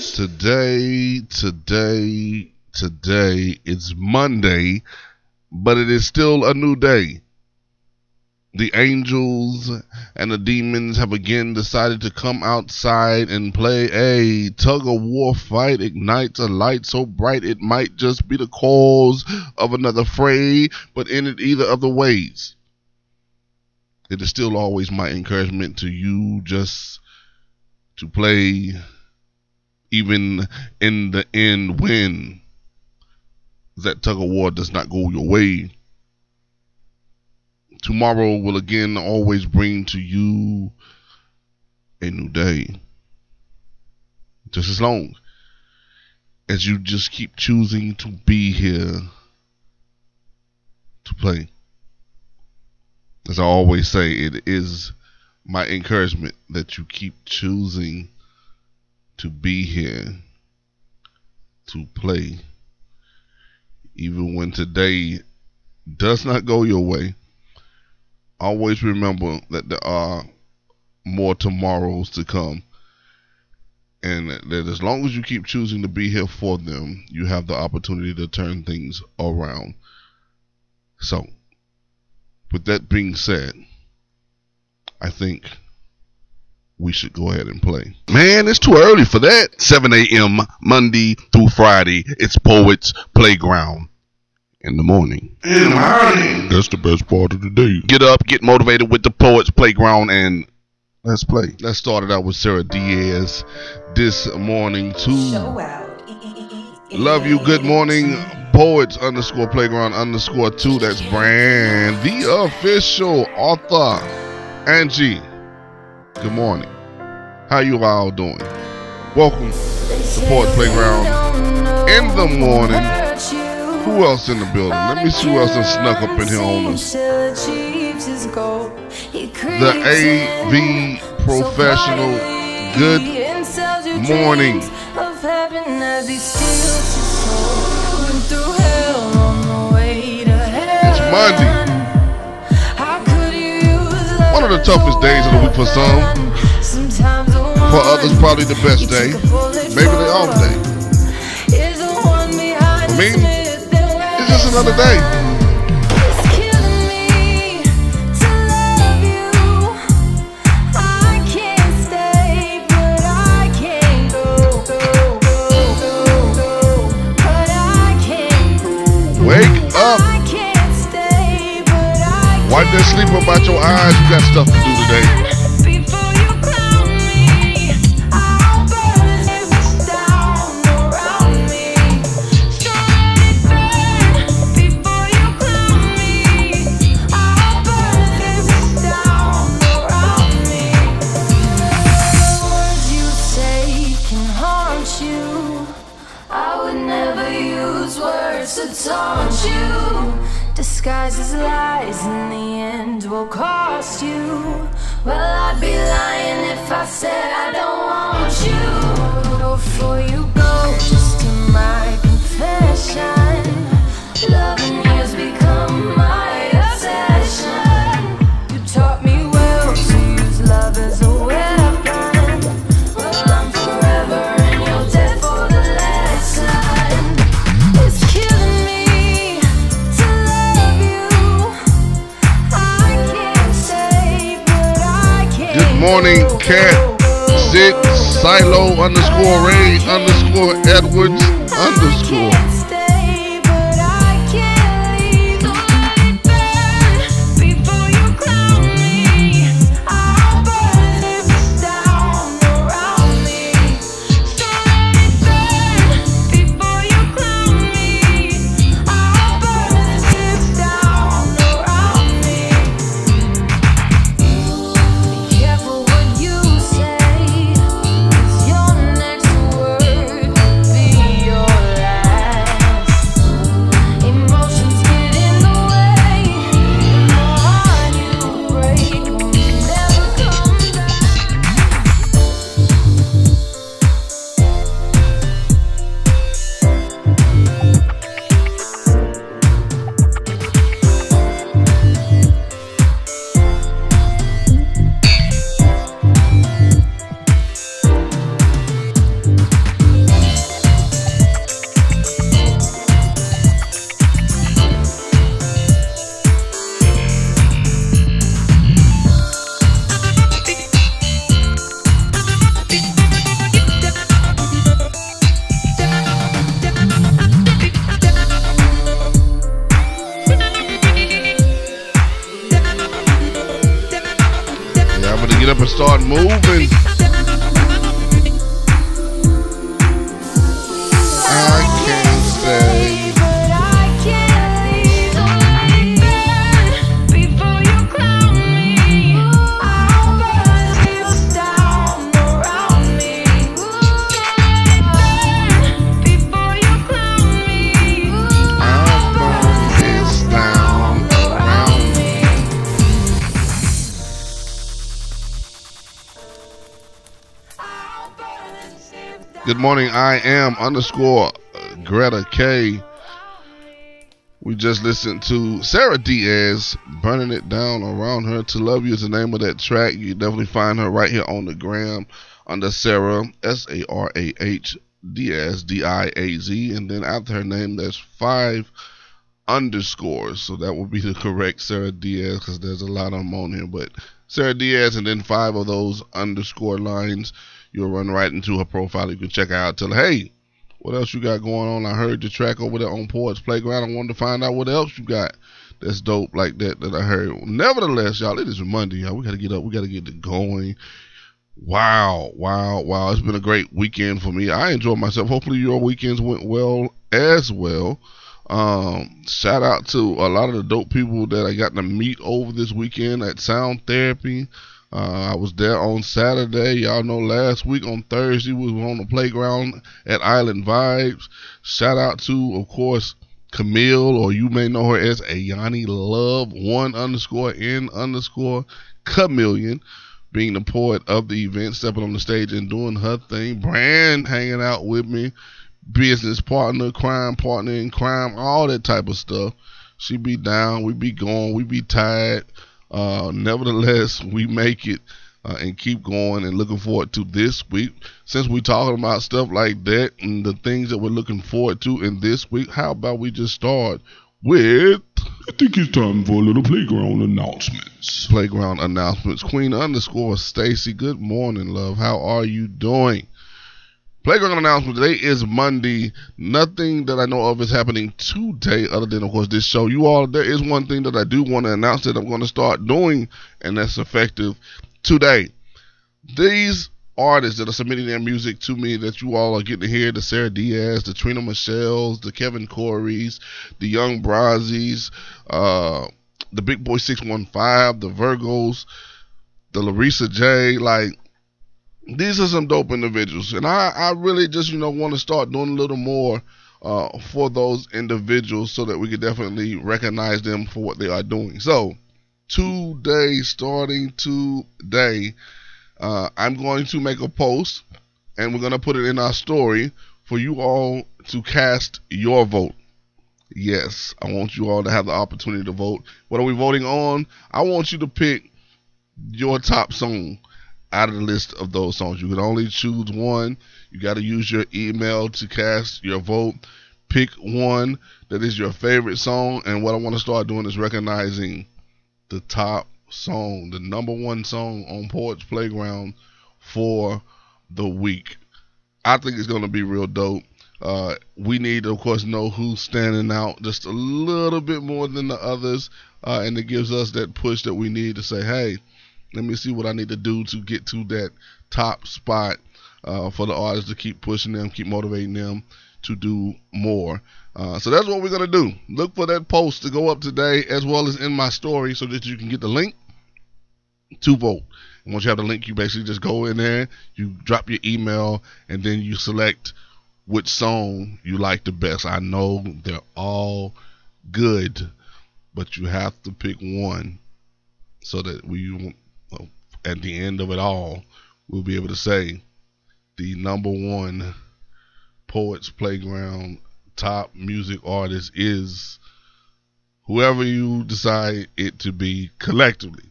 Today, today, today, it's Monday, but it is still a new day. The angels and the demons have again decided to come outside and play a tug of war fight. Ignites a light so bright it might just be the cause of another fray, but in it either of the ways. It is still always my encouragement to you just to play even in the end when that tug of war does not go your way. Tomorrow will again always bring to you a new day. Just as long as you just keep choosing to be here to play. As I always say, it is my encouragement that you keep choosing to be here to play. Even when today does not go your way, always remember that there are more tomorrows to come. And that as long as you keep choosing to be here for them, you have the opportunity to turn things around. So, with that being said, I think we should go ahead and play. Man, it's too early for that. 7 a.m. Monday through Friday. It's Poets Playground in the morning. In the morning. That's the best part of the day. Get up, get motivated with the Poets Playground, and let's play. Let's start it out with Sarah Diaz this morning too. Love you. Good morning. Poets underscore playground underscore two. That's brand. The official author. Angie. Good morning. How you all doing? Welcome to Poets Playground in the morning. Who else in the building? Let me see who else has snuck up in here on us. The AV Professional. Good morning. It's Monday. The toughest days of the week for some. For others, probably the best day. Maybe the off day. For me, it's just another day. Wipe that sleep up out your eyes. You got stuff to do today. Start moving. I morning. I am underscore Greta K. We just listened to Sarah Diaz burning it down around her. To love you is the name of that track. You definitely find her right here on the gram under Sarah S A R A H Diaz D I A Z, and then after her name there's five underscores. So that would be the correct Sarah Diaz because there's a lot of them on here. But Sarah Diaz and then five of those underscore lines you'll run right into her profile. You can check her out. Tell her, hey, what else you got going on? I heard your track over there on Poets Playground. I wanted to find out what else you got that's dope like that that I heard. Nevertheless, y'all, it is Monday, y'all. We got to get up. We got to get it going. Wow, wow, wow. It's been a great weekend for me. I enjoyed myself. Hopefully, your weekends went well as well. Um, shout out to a lot of the dope people that I got to meet over this weekend at Sound Therapy. Uh, I was there on Saturday. Y'all know last week on Thursday we was on the playground at Island Vibes. Shout out to, of course, Camille, or you may know her as Ayani Love, one underscore N underscore Chameleon, being the poet of the event, stepping on the stage and doing her thing. Brand hanging out with me, business partner, crime partner in crime, all that type of stuff. She be down, we be going, we be tired. Uh, nevertheless, we make it uh, and keep going and looking forward to this week. Since we're talking about stuff like that and the things that we're looking forward to in this week, how about we just start with I think it's time for a little playground announcements. playground announcements? Queen underscore Stacy, good morning, love. How are you doing? Playground announcement today is Monday. Nothing that I know of is happening today, other than of course this show. You all, there is one thing that I do want to announce that I'm going to start doing, and that's effective today. These artists that are submitting their music to me that you all are getting to hear the Sarah Diaz, the Trina Michelle's, the Kevin Coreys, the Young Brazzies, uh, the Big Boy 615, the Virgos, the Larissa J. Like, these are some dope individuals. And I, I really just, you know, want to start doing a little more uh, for those individuals so that we can definitely recognize them for what they are doing. So, today, starting today, uh, I'm going to make a post and we're going to put it in our story for you all to cast your vote. Yes, I want you all to have the opportunity to vote. What are we voting on? I want you to pick your top song out of the list of those songs. You can only choose one. You got to use your email to cast your vote. Pick one that is your favorite song. And what I want to start doing is recognizing the top song, the number one song on Poets Playground for the week. I think it's going to be real dope. Uh, we need to, of course, know who's standing out just a little bit more than the others. Uh, and it gives us that push that we need to say, hey, let me see what I need to do to get to that top spot uh, for the artists to keep pushing them, keep motivating them to do more. Uh, so that's what we're going to do. Look for that post to go up today as well as in my story so that you can get the link to vote. And once you have the link, you basically just go in there, you drop your email, and then you select which song you like the best. I know they're all good, but you have to pick one so that we, at the end of it all, we'll be able to say the number one Poets Playground top music artist is whoever you decide it to be collectively.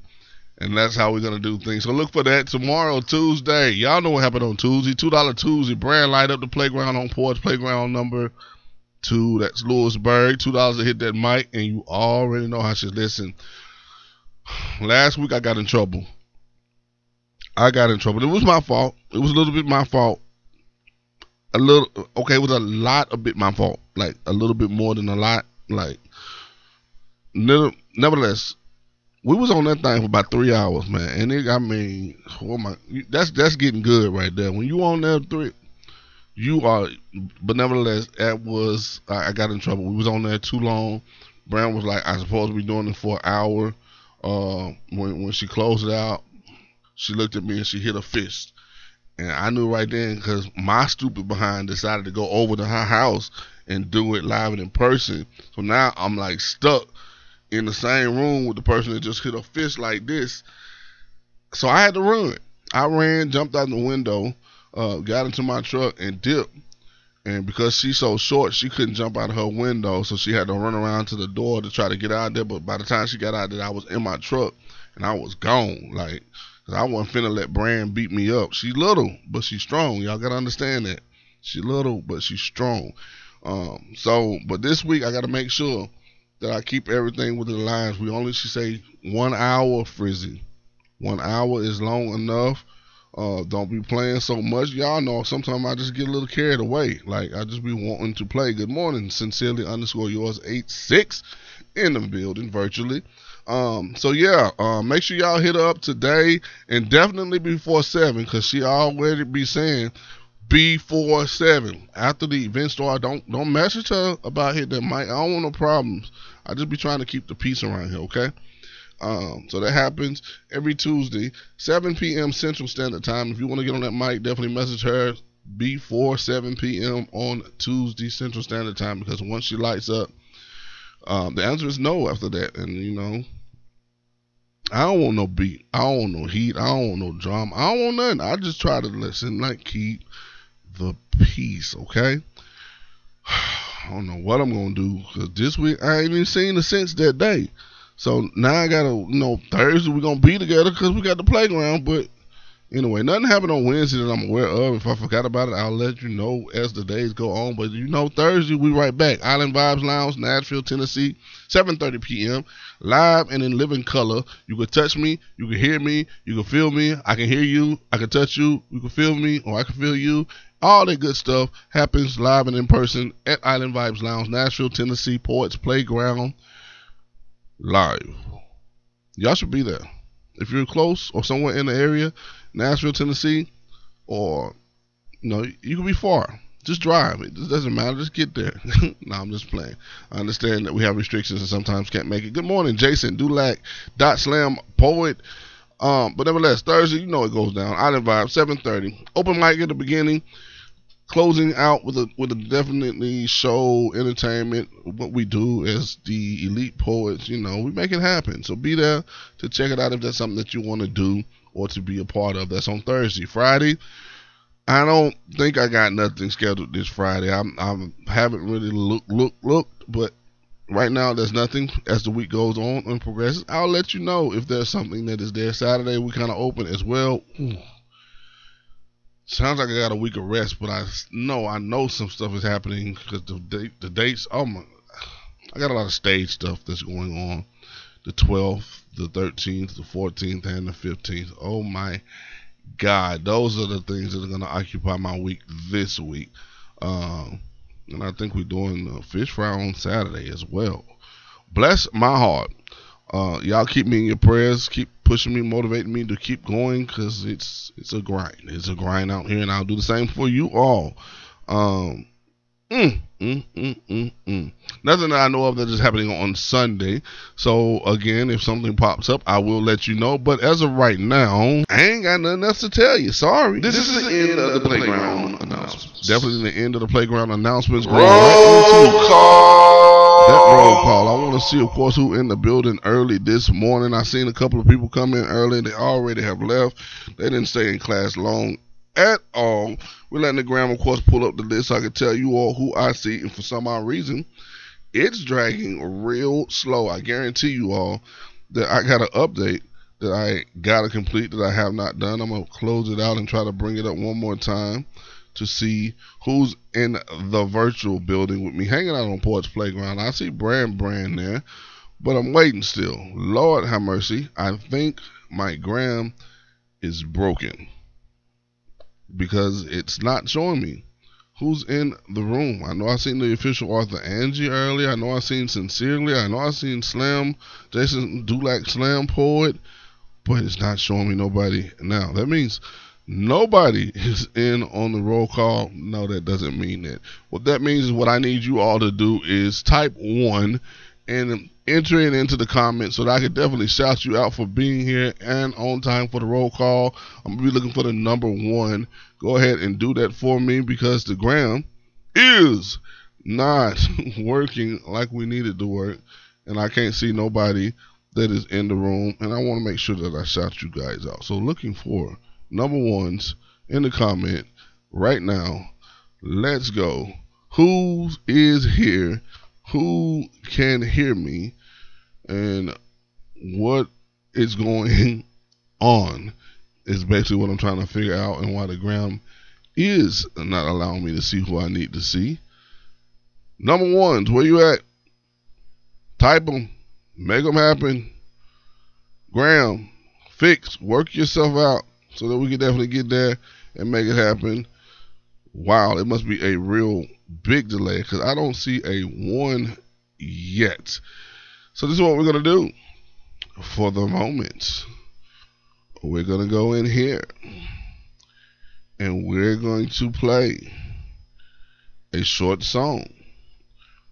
And that's how we're gonna do things. So look for that tomorrow, Tuesday. Y'all know what happened on Tuesday. Two dollar Tuesday. Brand light up the playground on Poets Playground number two. That's Lewisburg. Two dollars to hit that mic, and you already know how to listen. Last week I got in trouble. I got in trouble. It was my fault. It was a little bit my fault. A little okay, it was a lot a bit my fault. Like a little bit more than a lot. Like nevertheless, we was on that thing for about three hours, man. And it, I mean, oh my, that's that's getting good right there. When you on that three, you are. But nevertheless, that was I, I got in trouble. We was on there too long. Brown was like, I supposed to be doing it for an hour. Uh, when when she closed it out, she looked at me and she hit her fist. And I knew right then because my stupid behind decided to go over to her house and do it live and in person. So now I'm like stuck in the same room with the person that just hit a fist like this. So I had to run. I ran, jumped out the window, uh, got into my truck and dipped. And because she's so short, she couldn't jump out of her window, so she had to run around to the door to try to get out there. But by the time she got out there, I was in my truck and I was gone. Like, 'cause I wasn't finna let Brand beat me up. She's little, but she's strong. Y'all gotta understand that. She's little, but she's strong. Um, so, but this week I gotta make sure that I keep everything within the lines. We only should say one hour, Frizzy. One hour is long enough. Uh, don't be playing so much. Y'all know sometimes I just get a little carried away. Like I just be wanting to play. Good morning, sincerely underscore yours eight six in the building virtually. Um, so yeah, uh, make sure y'all hit her up today and definitely before seven, cause she already be saying before seven after the event start. Don't don't message her about hitting that mic. I don't want no problems. I just be trying to keep the peace around here. Okay. Um, so that happens every Tuesday, 7 p.m. Central Standard Time. If you want to get on that mic, definitely message her before 7 p.m. on Tuesday Central Standard Time because once she lights up, um, the answer is no after that. And you know, I don't want no beat. I don't want no heat. I don't want no drama. I don't want nothing. I just try to listen, like keep the peace. Okay. I don't know what I'm gonna do because this week I ain't even seen her since that day. So now I gotta, you know, Thursday we're gonna be together because we got the playground. But anyway, nothing happened on Wednesday that I'm aware of. If I forgot about it, I'll let you know as the days go on. But you know, Thursday we right back. Island Vibes Lounge, Nashville, Tennessee, 7:30 p.m. live and in living color. You can touch me, you can hear me, you can feel me. I can hear you, I can touch you, you can feel me, or I can feel you. All that good stuff happens live and in person at Island Vibes Lounge, Nashville, Tennessee, Poets Playground live. Y'all should be there. If you're close or somewhere in the area, Nashville, Tennessee, or you know, you can be far. Just drive. It doesn't matter. Just get there. no, I'm just playing. I understand that we have restrictions and sometimes can't make it. Good morning, Jason Dulac, Dot Slam Poet. Um, but nevertheless, Thursday, you know it goes down. Island Vibe, 7:30. Open mic at the beginning closing out with a with a definitely show entertainment. What we do as the elite poets, you know, we make it happen. So be there to check it out if that's something that you want to do or to be a part of. That's on Thursday. Friday, I don't think I got nothing scheduled this Friday. I'm I haven't really looked looked looked, but right now there's nothing. As the week goes on and progresses, I'll let you know if there's something that is there. Saturday we kind of open as well. Ooh. Sounds like I got a week of rest, but I know I know some stuff is happening because the date, the dates. Oh my! I got a lot of stage stuff that's going on. The 12th, the 13th, the 14th, and the 15th. Oh my God! Those are the things that are going to occupy my week this week. Um, and I think we're doing the fish fry on Saturday as well. Bless my heart. Uh, y'all keep me in your prayers. Keep pushing me, motivating me to keep going because it's it's a grind. It's a grind out here, and I'll do the same for you all. Um, mm, mm, mm, mm, mm. Nothing that I know of that is happening on Sunday. So again, if something pops up, I will let you know. But as of right now, I ain't got nothing else to tell you. Sorry. This, is the end of the playground announcements. Definitely the end of the playground announcements. Roll right call. that roll call. I want to see, of course, who in the building early this morning. I seen a couple of people come in early. They already have left. They didn't stay in class long at all. We're letting the gram, of course, pull up the list so I can tell you all who I see. And for some odd reason, it's dragging real slow. I guarantee you all that I got an update that I got to complete that I have not done. I'm going to close it out and try to bring it up one more time to see who's in the virtual building with me hanging out on Poets Playground. I see Brand Brand there, but I'm waiting still. Lord have mercy. I think my gram is broken because it's not showing me who's in the room. I know I seen the official author Angie earlier. I know I seen Sincerely. I know I seen Slam, Jason Dulac Slam Poet, but it's not showing me nobody now. That means nobody is in on the roll call. No, that doesn't mean that. What that means is what I need you all to do is type one and entering into the comments so that I can definitely shout you out for being here and on time for the roll call. I'm gonna be looking for the number one. Go ahead and do that for me because the gram is not working like we needed to work, and I can't see nobody that is in the room, and I want to make sure that I shout you guys out. So looking for number ones in the comment right now. Let's go. Who is here? Who can hear me? And what is going on is basically what I'm trying to figure out, and why the gram is not allowing me to see who I need to see. Number ones, where you at? Type them, make them happen. Gram, fix, work yourself out so that we can definitely get there and make it happen. Wow, it must be a real big delay because I don't see a one yet. So this is what we're gonna do for the moment. We're gonna go in here and we're going to play a short song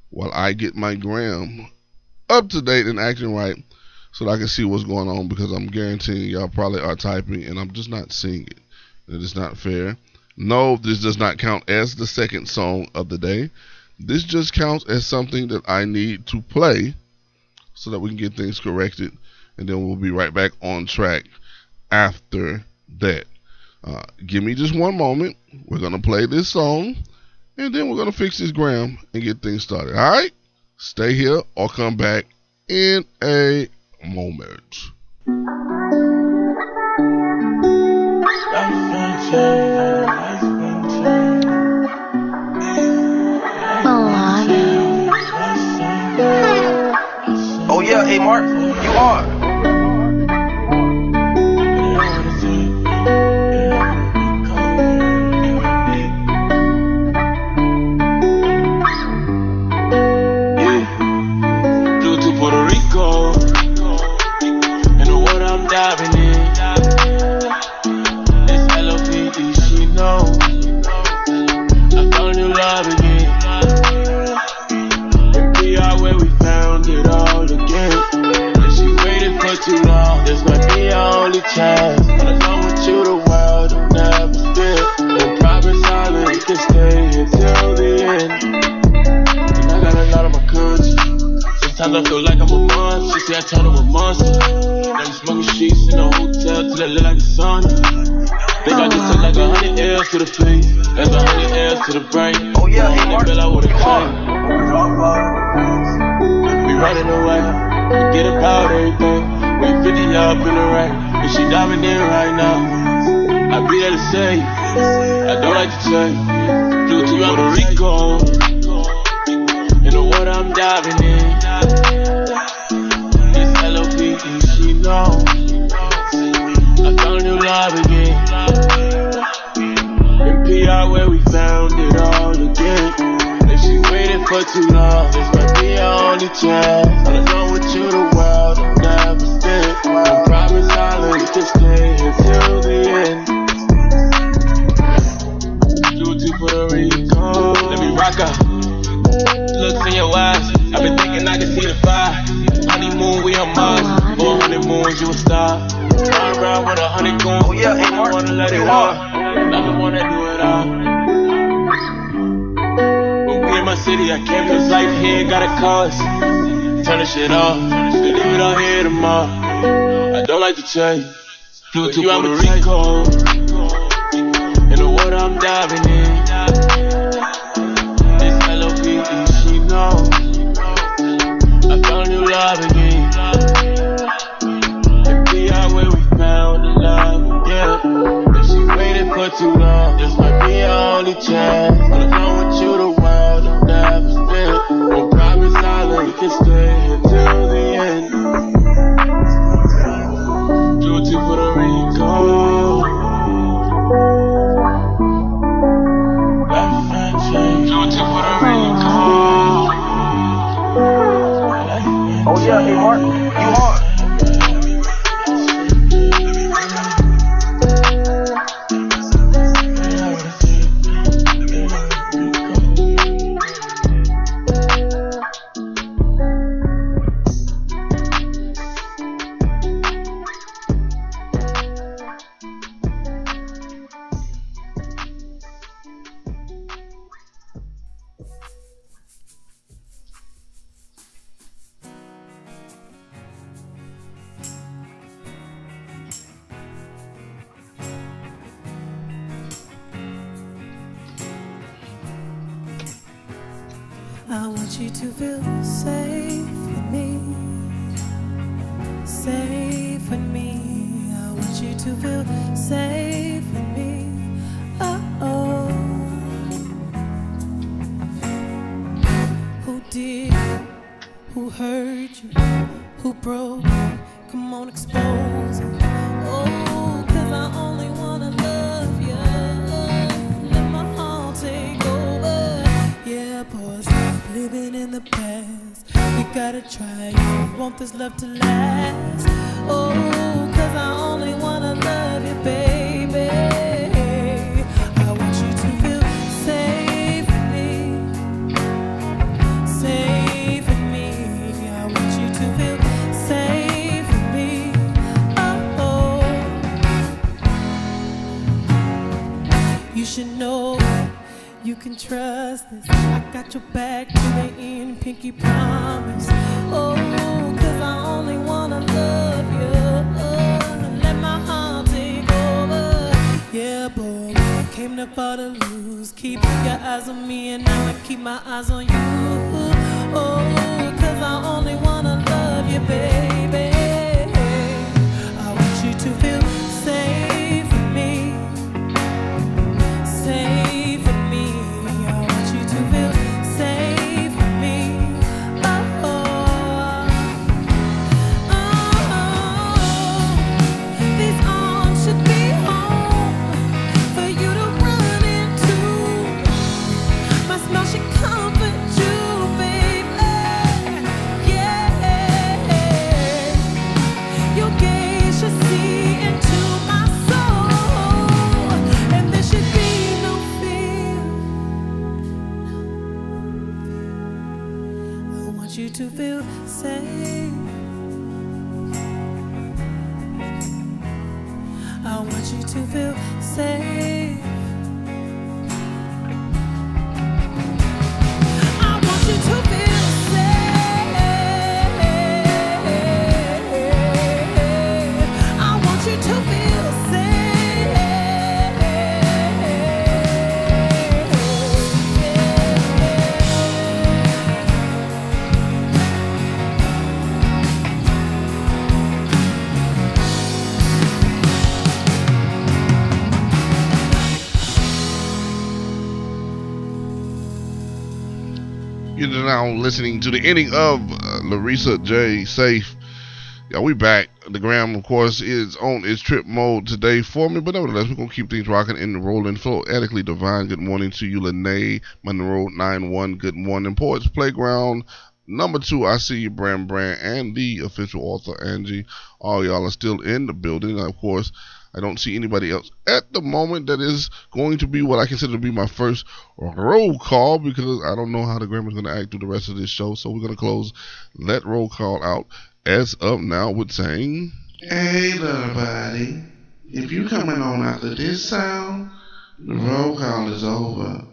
while I get my gram up to date and acting right so that I can see what's going on because I'm guaranteeing y'all probably are typing and I'm just not seeing it. It is not fair. No, this does not count as the second song of the day. This just counts as something that I need to play so that we can get things corrected and then we'll be right back on track after that. Uh, give me just one moment. We're going to play this song and then we're going to fix this gram and get things started. All right? Stay here or come back in a moment. Yeah, hey Mark, you are. I don't like to change. Flew to Puerto Rico. In the water, I'm diving can trust this. I got your back to the end, pinky promise. Oh, cause I only wanna love you. Oh, let my heart take over. Yeah, boy, I came to fall to lose. Keep your eyes on me, and now I keep my eyes on you. Oh, cause I only wanna love you, baby. I want you to feel safe to feel safe. I want you to feel listening to the ending of uh, Larissa J. Safe. Yeah, we back. The gram, of course, is on its trip mode today for me, but nevertheless, we're gonna keep things rocking and rolling. Phonetically divine. Good morning to you, Lene Monroe nine one. Good morning, Poets Playground. Number two, I see you, Brand Brand, and the official author Angie. All y'all are still in the building. Of course, I don't see anybody else at the moment that is going to be what I consider to be my first roll call because I don't know how the grammar's going to act through the rest of this show. So we're going to close that roll call out as of now with saying, Hey, little buddy, if you coming on after this sound, the roll call is over.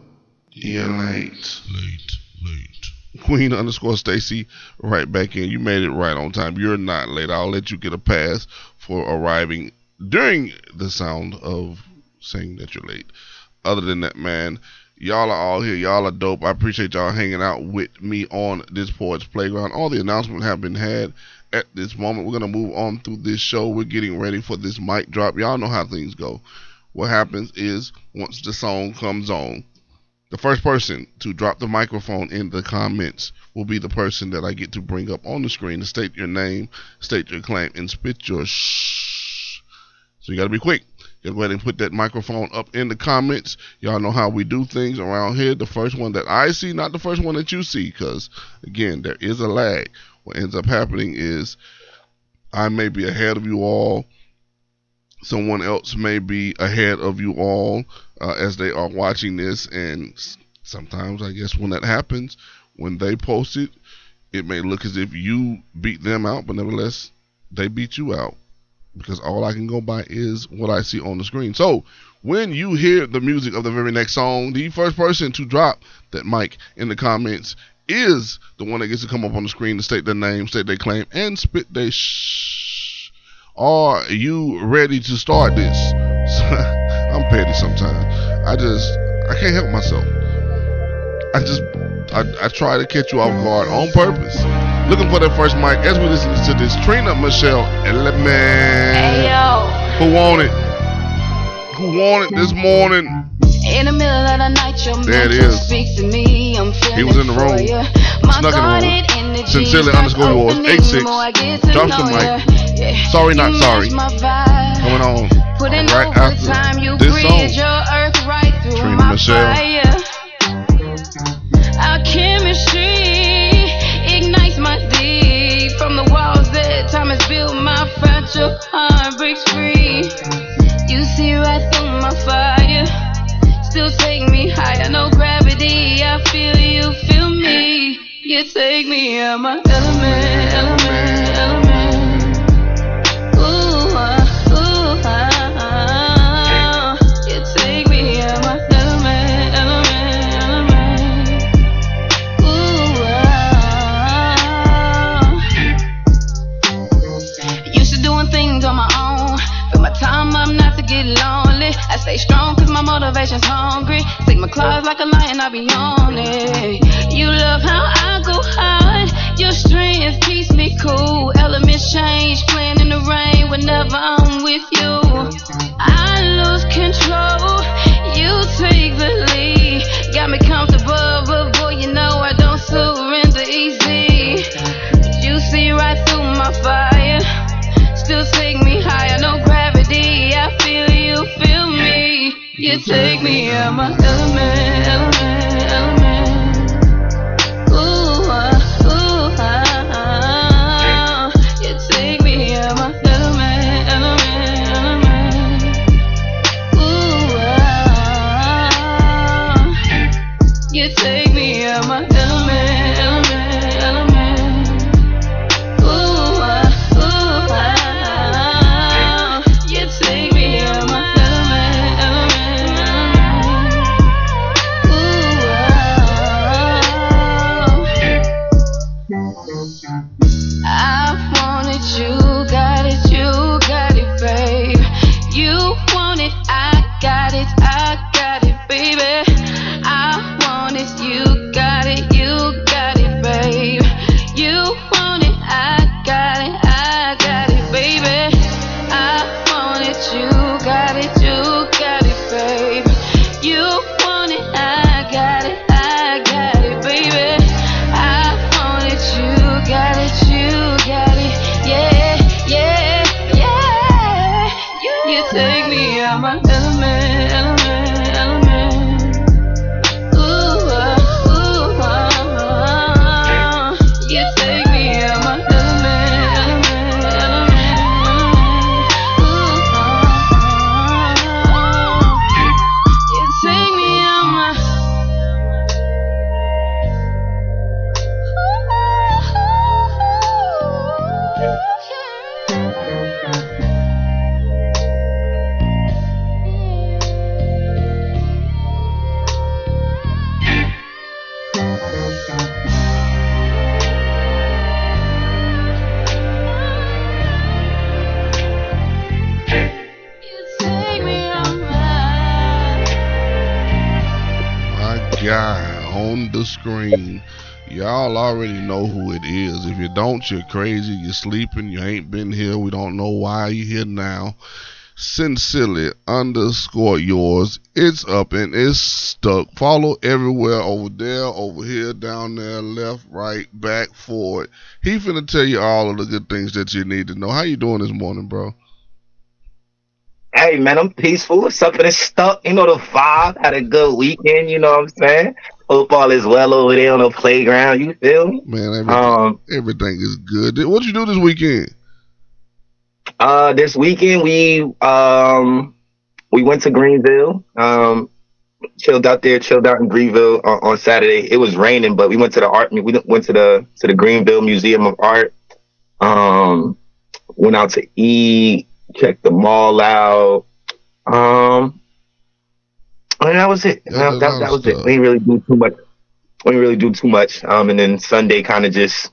You're late. Late, late. Queen underscore Stacy, right back in. You made it right on time. You're not late. I'll let you get a pass for arriving during the sound of saying that you're late. Other than that, man, y'all are all here. Y'all are dope. I appreciate y'all hanging out with me on this Poets Playground. All the announcements have been had at this moment. We're going to move on through this show. We're getting ready for this mic drop. Y'all know how things go. What happens is once the song comes on, the first person to drop the microphone in the comments will be the person that I get to bring up on the screen to state your name, state your claim, and spit your shh. So you got to be quick. Go ahead and put that microphone up in the comments. Y'all know how we do things around here. The first one that I see, not the first one that you see, because again, there is a lag. What ends up happening is I may be ahead of you all. Someone else may be ahead of you all uh, as they are watching this, and sometimes I guess when that happens, when they post it, it may look as if you beat them out, but nevertheless, they beat you out because all I can go by is what I see on the screen. So when you hear the music of the very next song, the first person to drop that mic in the comments is the one that gets to come up on the screen to state their name, state their claim, and spit their shh. Are you ready to start this? I'm petty sometimes. I just I can't help myself. I just I, I try to catch you off guard on purpose. Looking for that first mic as we listen to this Trina Michelle Element. Hey yo, Who want it? Who want it this morning? in the middle of the night, your There it mental speaks to me. I'm feeling He was in the room. My Snuck in the room. Sincerely underscore yours. 86. the more I get to Drop the mic. Yeah. Sorry, not sorry. match my vibe. Coming on Put in right after you this song. your earth right through Trina my Michelle. fire. Our chemistry has built. My fragile heart breaks free. You see right through my fire, still take me higher. No gravity, I feel you feel me. You take me out my element, element, element. Get lonely. I stay strong cause my motivation's hungry. Take my claws like a lion, I be on it. You love how I go hard. Take me out my element, screen. Y'all already know who it is. If you don't, you're crazy. You're sleeping. You ain't been here. We don't know why you're here now. Sincerely underscore yours. It's up and it's stuck. Follow everywhere over there, over here, down there, left, right, back, forward. He finna tell you all of the good things that you need to know. How you doing this morning, bro? Hey man, I'm peaceful. Something is stuck. You know the vibe. Had a good weekend. You know what I'm saying? Hope all is well over there on the playground. You feel me? Man, everything, Um, everything is good. What you do this weekend? uh, this weekend we um we went to Greenville. Um, chilled out there. Chilled out in Greenville on, on Saturday. It was raining, but we went to the art. We went to the to the Greenville Museum of Art. Um, went out to eat. Checked the mall out. Um, and that was it. Yeah, that, that, that was it. We didn't really do too much. We didn't really do too much. Um, and then Sunday kind of just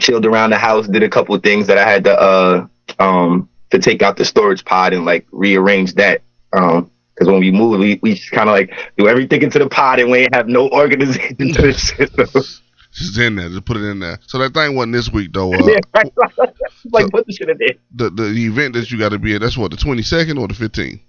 chilled around the house, did a couple of things that I had to uh um to take out the storage pod and like rearrange that. Um, Because when we move, we, we just kind of like do everything into the pod and we ain't have no organization to the. So, Just in there, just put it in there. So that thing wasn't this week though. Uh, yeah, right. like put the shit in there. the, the the event that you got to be at. That's what the twenty second or the fifteenth.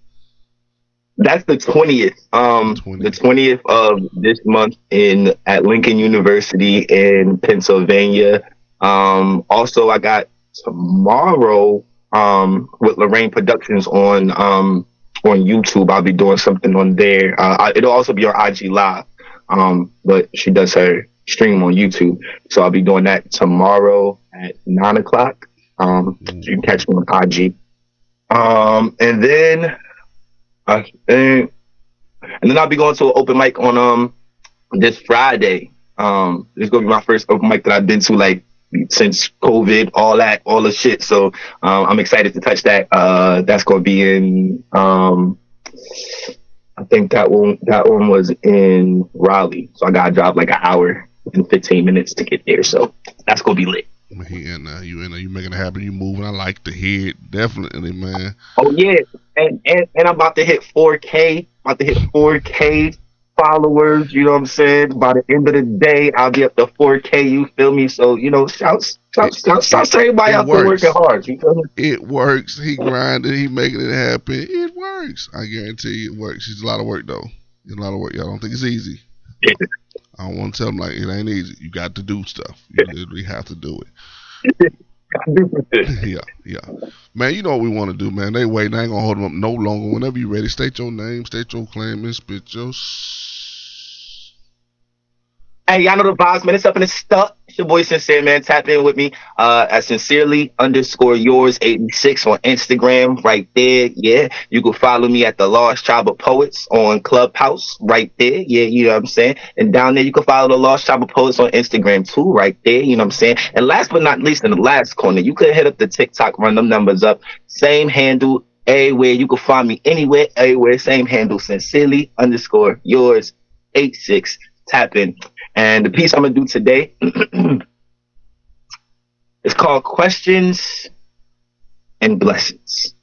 That's the twentieth. Um, 20th. the twentieth of this month in at Lincoln University in Pennsylvania. Um, also, I got tomorrow um with Lorraine Productions on um on YouTube. I'll be doing something on there. Uh, I, it'll also be on IG Live. Um, but she does her stream on YouTube, so I'll be doing that tomorrow at nine o'clock. Um, so you can catch me on IG. Um, and then I think, and then I'll be going to an open mic on um this Friday. Um, it's gonna be my first open mic that I've been to like since COVID, all that, all the shit. So um, I'm excited to touch that. Uh, that's gonna be in um, I think that one that one was in Raleigh. So I gotta drive like an hour and 15 minutes to get there. So that's gonna be lit. He in there, you in there, you making it happen. You moving. I like to hear it, definitely, man. Oh yeah, and, and and I'm about to hit 4K. About to hit 4K followers. You know what I'm saying? By the end of the day, I'll be up to 4K. You feel me? So you know, shouts, shouts, shouts, shouts to everybody out there working hard. You feel me? It works. He grinding. He making it happen. It works. I guarantee you it works. It's a lot of work though. It's a lot of work. Y'all don't think it's easy. I don't want to tell them like it ain't easy. You got to do stuff. You literally have to do it. yeah, yeah. Man, you know what we want to do, man. They waiting. I ain't gonna hold them up no longer. Whenever you ready, state your name, state your claim, and spit your. s- Hey, y'all know the vibes, man. It's up and it's stuck. It's your boy Sincere, man. Tap in with me uh, at sincerely underscore yours 86 on Instagram, right there. Yeah. You can follow me at the Lost Tribe of Poets on Clubhouse, right there. Yeah, you know what I'm saying? And down there, you can follow the Lost Tribe of Poets on Instagram too, right there. You know what I'm saying? And last but not least, in the last corner, you could hit up the TikTok, run them numbers up. Same handle everywhere. You can find me anywhere, everywhere. Same handle, sincerely underscore yours 86. Tap in. And the piece I'm gonna do today is called Questions and Blessings.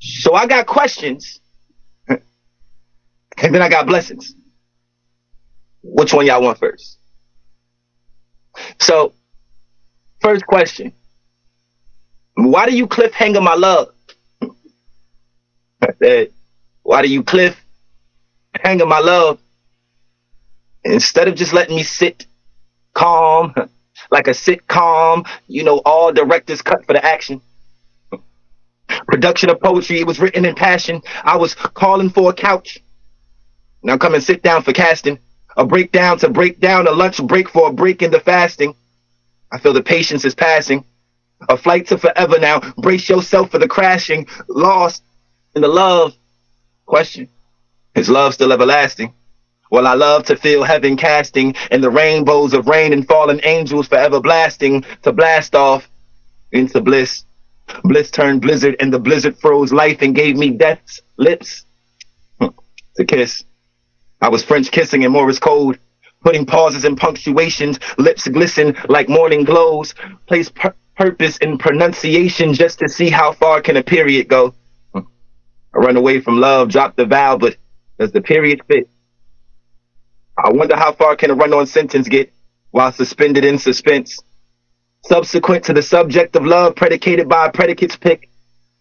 So I got questions, and then I got blessings. Which one y'all want first? So, first question. Why do you cliffhanger my love? I said, why do you cliff hanging my love instead of just letting me sit calm like a sitcom? You know, all directors cut for the action. Production of poetry, it was written in passion. I was calling for a couch. Now come and sit down for casting. A breakdown to break down, a lunch break for a break in the fasting. I feel the patience is passing. A flight to forever now. Brace yourself for the crashing. Lost in the love question. Is love still everlasting? Well, I love to feel heaven casting and the rainbows of rain and fallen angels forever blasting to blast off into bliss. Bliss turned blizzard and the blizzard froze life and gave me death's lips to kiss. I was French kissing in Morse code, putting pauses and punctuations, lips glisten like morning glows, place pur- purpose in pronunciation just to see how far can a period go. I run away from love, drop the vow, but does the period fit? I wonder how far can a run-on sentence get while suspended in suspense? Subsequent to the subject of love predicated by a predicate's pick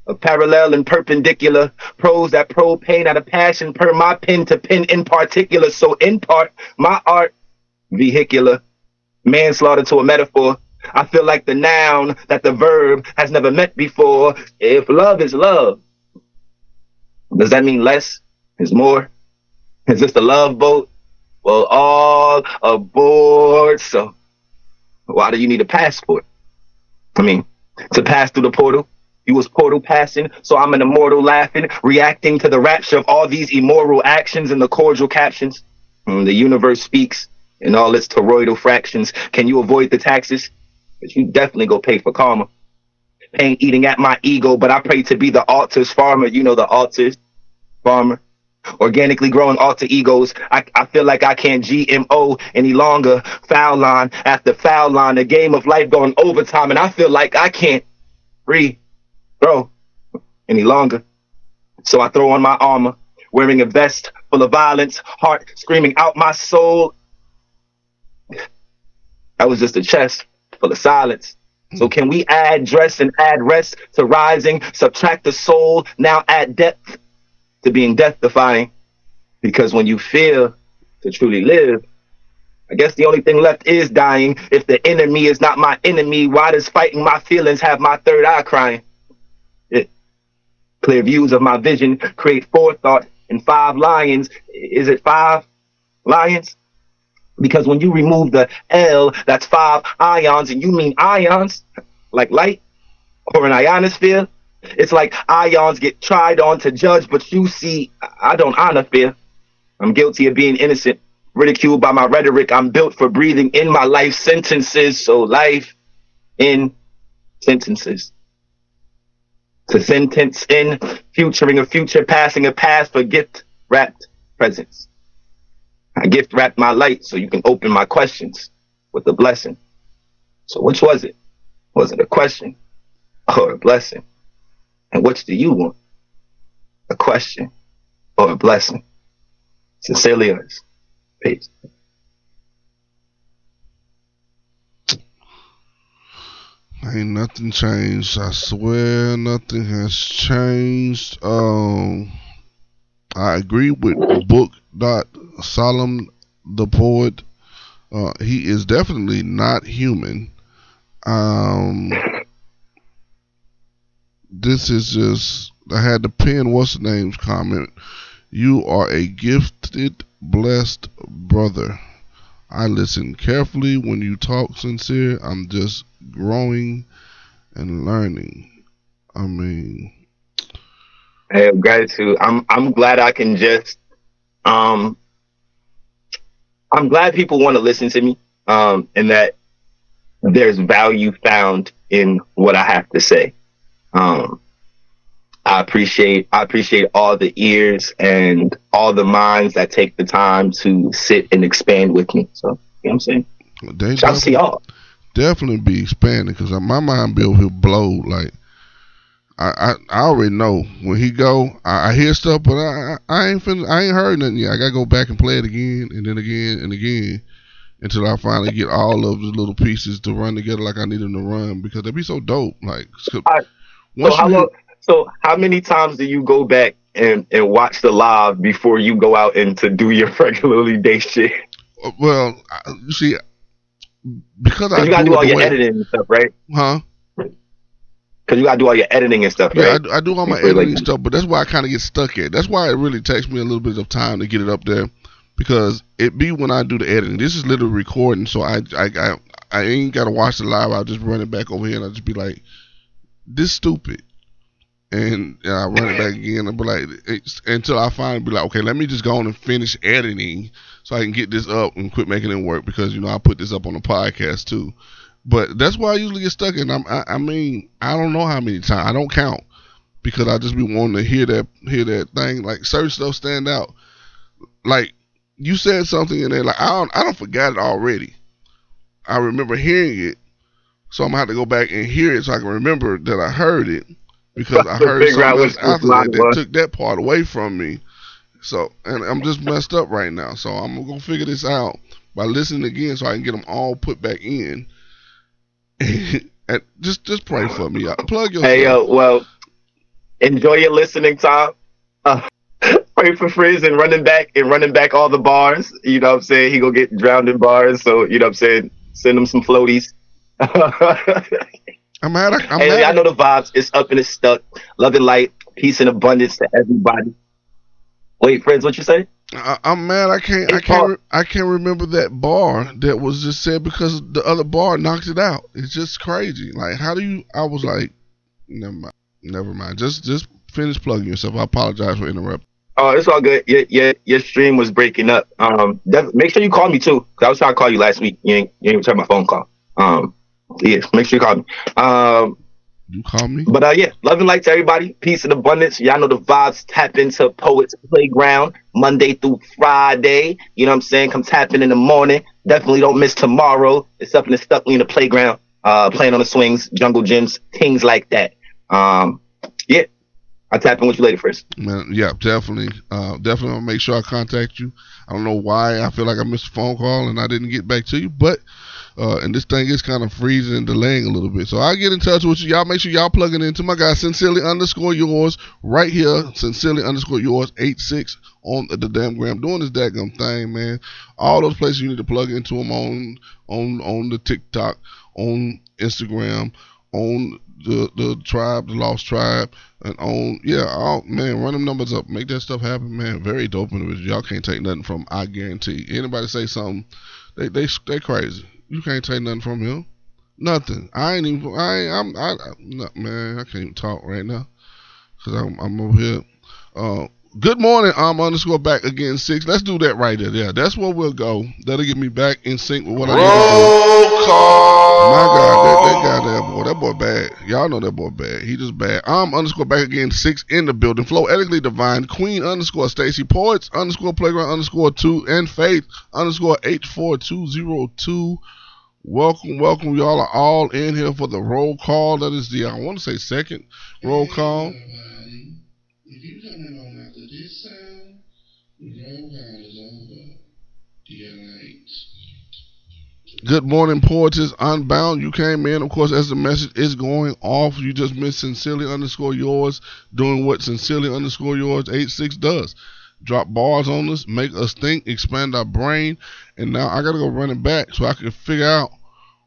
of parallel and perpendicular prose that probe pain out of passion per my pen to pen in particular. So in part, my art vehicular manslaughter to a metaphor. I feel like the noun that the verb has never met before. If love is love, does that mean less is more? Is this the love boat? Well, all aboard. So why do you need a passport? I mean, to pass through the portal. You was portal passing, so I'm an immortal laughing, reacting to the rapture of all these immoral actions and the cordial captions. Mm, the universe speaks in all its toroidal fractions. Can you avoid the taxes? But you definitely go pay for karma. Pain eating at my ego, but I pray to be the altar's farmer. You know the altar's farmer. Organically growing alter egos. I, I feel like I can't GMO any longer. Foul line after foul line. The game of life going overtime. And I feel like I can't regrow any longer. So I throw on my armor, wearing a vest full of violence, heart screaming out my soul. That was just a chest full of silence. So can we add dress and add rest to rising, subtract the soul, now add depth to being death defying? Because when you fear to truly live, I guess the only thing left is dying. If the enemy is not my enemy, why does fighting my feelings have my third eye crying? It, clear views of my vision create forethought and five lions. Is it five lions? Because when you remove the L, that's five ions, and you mean ions, like light or an ionosphere. It's like ions get tried on to judge, but you see, I don't honor fear. I'm guilty of being innocent, ridiculed by my rhetoric. I'm built for breathing in my life sentences, so life in sentences. To sentence in, futuring a future, passing a past for gift wrapped presence. I gift wrapped my light so you can open my questions with a blessing. So which was it? Was it a question or a blessing? And which do you want? A question or a blessing? Sincerely yours. Peace. Ain't nothing changed. I swear nothing has changed. Um, I agree with Book Dot Solemn the poet. Uh, he is definitely not human. Um, this is just. I had to pin what's the name's comment. You are a gifted, blessed brother. I listen carefully when you talk sincere. I'm just growing and learning. I mean, Hey, gratitude. I'm I'm glad I can just um I'm glad people want to listen to me. Um and that there's value found in what I have to say. Um I appreciate I appreciate all the ears and all the minds that take the time to sit and expand with me. So you know what I'm saying? they Shout to y'all. definitely be expanding because my mind be over here blow like I, I I already know when he go I, I hear stuff but I I ain't fin- I ain't heard nothing yet I gotta go back and play it again and then again and again until I finally get all of the little pieces to run together like I need them to run because they'd be so dope like so- So how long, so how many times do you go back and, and watch the live before you go out and to do your regularly day shit? well you see because I you gotta do do all your way- editing and stuff, right? huh Because you gotta do all your editing and stuff, Yeah, I right? do, I do all my Before, like- editing stuff, but that's why I kind of get stuck at. That's why it really takes me a little bit of time to get it up there, because it be when I do the editing. This is literally recording, so I I I, I ain't gotta watch the live. I'll just run it back over here, and I'll just be like, "This stupid," and, and I run it back again. I'll be like, until I finally be like, "Okay, let me just go on and finish editing, so I can get this up and quit making it work." Because you know I put this up on the podcast too. But that's why I usually get stuck in. I'm, I, I mean, I don't know how many times. I don't count because I just be wanting to hear that hear that thing. Like certain stuff stand out. Like you said something in there. like I don't I don't forgot it already. I remember hearing it, so I'm gonna have to go back and hear it so I can remember that I heard it because I heard something else after that that took that part away from me. So and I'm just messed up right now. So I'm gonna figure this out by listening again so I can get them all put back in. and just just pray for me. Plug yourself. Hey yo, well, enjoy your listening time. Uh, pray for Frizz and running back and running back all the bars. You know what I'm saying? He gonna get drowned in bars, so you know what I'm saying. Send him some floaties. I'm. I, I'm hey, mad. I know the vibes. It's up and it's stuck. Love and light, peace and abundance to everybody. Wait, Frizz, what you say? I, I'm mad. I can't. I can't. Re- I can't remember that bar that was just said because the other bar knocked it out. It's just crazy. Like, how do you? I was like, never mind. Never mind. Just just finish plugging yourself. I apologize for interrupting. Oh, it's all good. Your your, your stream was breaking up. Um, def- make sure you call me too. 'cause I was trying to call you last week. You ain't you ain't return my phone call. Um, yeah, make sure you call me. Um, You call me. But uh, yeah, love and light to everybody. Peace and abundance. Y'all know the vibes. Tap into Poets Playground Monday through Friday. You know what I'm saying? Come tap in in the morning. Definitely don't miss tomorrow. It's something that's stuck me in the playground, uh, playing on the swings, jungle gyms, things like that. Um, yeah, I'll tap in with you later first. Man, yeah, definitely. Uh, definitely I'll make sure I contact you. I don't know why I feel like I missed a phone call and I didn't get back to you, but uh, and this thing is kind of freezing and delaying a little bit. So I'll get in touch with you. Y'all make sure y'all plug it into my guy, sincerely underscore yours, right here, sincerely underscore yours, 86 on the, the damn gram, doing this daggum thing, man. All those places you need to plug into them on on on the TikTok, on Instagram, on the the tribe, the lost tribe, and on yeah, all man, run them numbers up, make that stuff happen, man. Very dope individual. Y'all can't take nothing from. I guarantee. Anybody say something, they they they crazy. You can't take nothing from him. Nothing. I ain't even. I ain't, I'm. I, I no, man. I can't even talk right now because I'm I'm over here. Uh, good morning. I'm underscore back again six. Let's do that right there. Yeah, that's where we'll go. That'll get me back in sync with what I need to do. My God, that, that guy, that boy, that boy bad. Y'all know that boy bad. He just bad. I'm underscore back again six in the building. Flow ethically divine. Queen underscore Stacy Poets underscore playground underscore two and Faith underscore eight four two zero two. Welcome, welcome. Y'all are all in here for the roll call. That is the I want to say second roll call. If you coming on after this sound, the roll call is over. Good morning, Poetess Unbound. You came in, of course, as the message is going off. You just missed sincerely underscore yours doing what sincerely underscore yours 86 does. Drop bars on us, make us think, expand our brain. And now I got to go run it back so I can figure out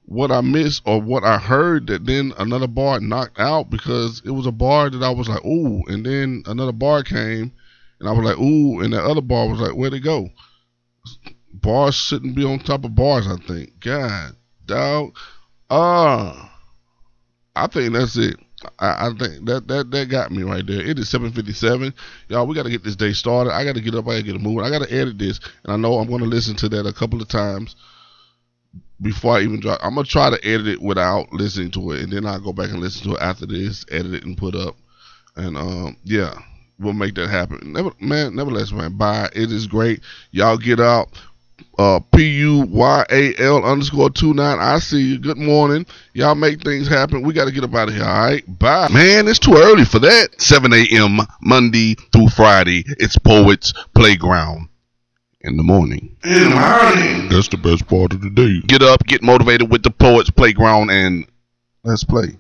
what I missed or what I heard that then another bar knocked out because it was a bar that I was like, ooh. And then another bar came and I was like, ooh. And that other bar was like, where'd it go? bars shouldn't be on top of bars. I think. God, dog. Uh I think that's it. I, I think that that that got me right there. It is 7:57, y'all. We got to get this day started. I got to get up. I got to get a moving. I got to edit this, and I know I'm going to listen to that a couple of times before I even drop. I'm gonna try to edit it without listening to it, and then I'll go back and listen to it after this, edit it and put up. And um, yeah, we'll make that happen. Never, man, nevertheless, man, bye. It is great. Y'all get out uh, P U Y A L underscore two nine. I see you. Good morning. Y'all make things happen. We got to get up out of here. All right. Bye. Man, it's too early for that. 7 a.m. Monday through Friday. It's Poets Playground in the morning. In the morning. That's the best part of the day. Get up, get motivated with the Poets Playground, and let's play.